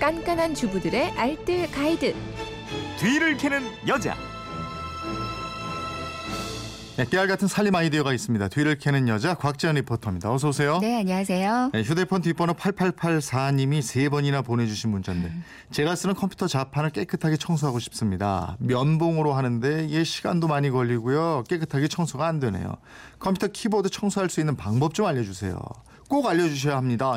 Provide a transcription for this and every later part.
깐깐한 주부들의 알뜰 가이드. 뒤를 캐는 여자. 네, 깨알 같은 살림 아이디어가 있습니다. 뒤를 캐는 여자 곽지연 리포터입니다. 어서 오세요. 네, 안녕하세요. 네, 휴대폰 뒷번호 8884님이 세 번이나 보내주신 문자인데 제가 쓰는 컴퓨터 자판을 깨끗하게 청소하고 싶습니다. 면봉으로 하는데 이게 시간도 많이 걸리고요. 깨끗하게 청소가 안 되네요. 컴퓨터 키보드 청소할 수 있는 방법 좀 알려주세요. 꼭 알려주셔야 합니다.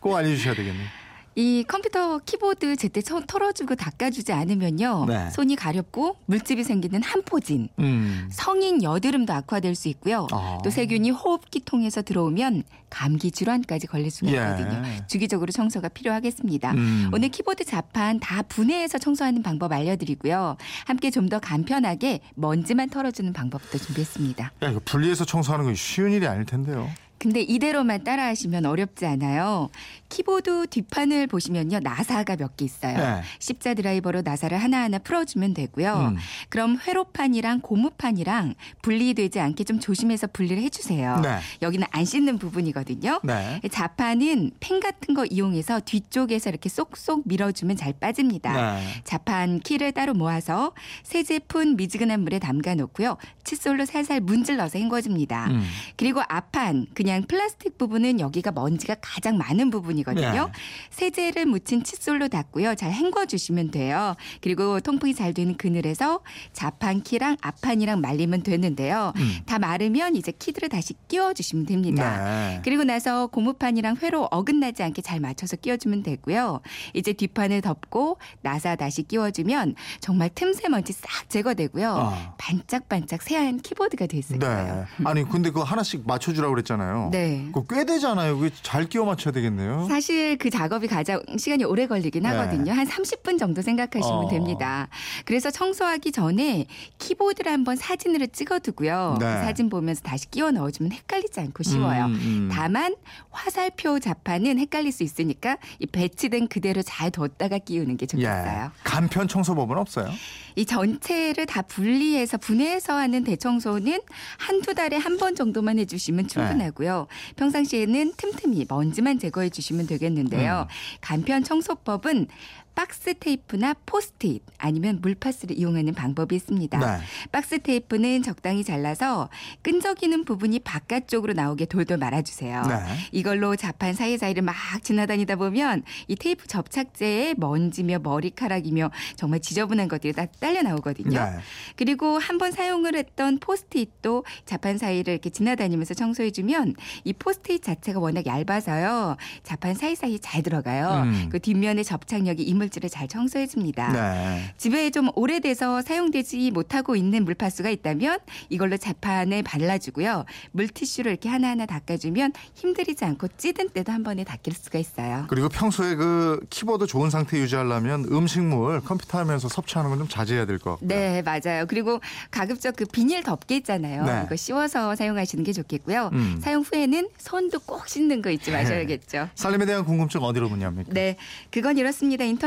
꼭 알려주셔야 되겠네요. 이 컴퓨터 키보드 제때 처- 털어주고 닦아주지 않으면요. 네. 손이 가렵고 물집이 생기는 한포진. 음. 성인 여드름도 악화될 수 있고요. 아. 또 세균이 호흡기 통해서 들어오면 감기 질환까지 걸릴 수가 예. 있거든요. 주기적으로 청소가 필요하겠습니다. 음. 오늘 키보드 자판 다 분해해서 청소하는 방법 알려드리고요. 함께 좀 더 간편하게 먼지만 털어주는 방법도 준비했습니다. 야, 이거 분리해서 청소하는 건 쉬운 일이 아닐 텐데요. 근데 이대로만 따라하시면 어렵지 않아요. 키보드 뒷판을 보시면요. 나사가 몇 개 있어요. 네. 십자 드라이버로 나사를 하나하나 풀어주면 되고요. 음. 그럼 회로판이랑 고무판이랑 분리되지 않게 좀 조심해서 분리를 해주세요. 네. 여기는 안 씻는 부분이거든요. 네. 자판은 펜 같은 거 이용해서 뒤쪽에서 이렇게 쏙쏙 밀어주면 잘 빠집니다. 네. 자판 키를 따로 모아서 세제품 미지근한 물에 담가 놓고요. 칫솔로 살살 문질러서 헹궈줍니다. 음. 그리고 앞판 그냥 플라스틱 부분은 여기가 먼지가 가장 많은 부분이거든요. 네. 세제를 묻힌 칫솔로 닦고요. 잘 헹궈 주시면 돼요. 그리고 통풍이 잘 되는 그늘에서 자판 키랑 앞판이랑 말리면 되는데요. 음. 다 마르면 이제 키들을 다시 끼워 주시면 됩니다. 네. 그리고 나서 고무판이랑 회로 어긋나지 않게 잘 맞춰서 끼워 주면 되고요. 이제 뒷판을 덮고 나사 다시 끼워 주면 정말 틈새 먼지 싹 제거되고요. 어. 반짝반짝 새하얀 키보드가 있어요. 네. 아니 근데 그거 하나씩 맞춰 주라고 그랬잖아요. 네. 그거 꽤 되잖아요. 그게 잘 끼워 맞춰야 되겠네요. 사실 그 작업이 가장 시간이 오래 걸리긴 네. 하거든요. 한 30분 정도 생각하시면 어. 됩니다. 그래서 청소하기 전에 키보드를 한번 사진으로 찍어두고요. 네. 그 사진 보면서 다시 끼워 넣어주면 헷갈리지 않고 쉬워요. 음, 음. 다만 화살표 자판은 헷갈릴 수 있으니까 이 배치된 그대로 잘 뒀다가 끼우는 게 좋겠어요. 예. 간편 청소법은 없어요? 이 전체를 다 분리해서 분해해서 하는 대청소는 한두 달에 한 번 정도만 해주시면 충분하고요. 평상시에는 틈틈이 먼지만 제거해 주시면 되겠는데요. 음. 간편 청소법은 박스 테이프나 포스트잇 아니면 물파스를 이용하는 방법이 있습니다. 네. 박스 테이프는 적당히 잘라서 끈적이는 부분이 바깥쪽으로 나오게 돌돌 말아주세요. 네. 이걸로 자판 사이사이를 막 지나다니다 보면 이 테이프 접착제에 먼지며 머리카락이며 정말 지저분한 것들이 다 딸려 나오거든요. 네. 그리고 한번 사용을 했던 포스트잇도 자판 사이를 이렇게 지나다니면서 청소해주면 이 포스트잇 자체가 워낙 얇아서요. 자판 사이사이 잘 들어가요. 음. 그 뒷면의 접착력이 이물질을 잘 청소해 줍니다. 네. 집에 좀 오래돼서 사용되지 못하고 있는 물파스가 있다면 이걸로 자판에 발라주고요. 물티슈로 이렇게 하나하나 닦아주면 힘들이지 않고 찌든 때도 한 번에 닦일 수가 있어요. 그리고 평소에 그 키보드 좋은 상태 유지하려면 음식물 컴퓨터 하면서 섭취하는 건 좀 자제해야 될 것 같고요. 네, 맞아요. 그리고 가급적 그 비닐 덮개 있잖아요. 네. 이거 씌워서 사용하시는 게 좋겠고요. 음. 사용 후에는 손도 꼭 씻는 거 잊지 마셔야겠죠. 살림에 대한 궁금증 어디로 문의합니까? 네, 그건 이렇습니다.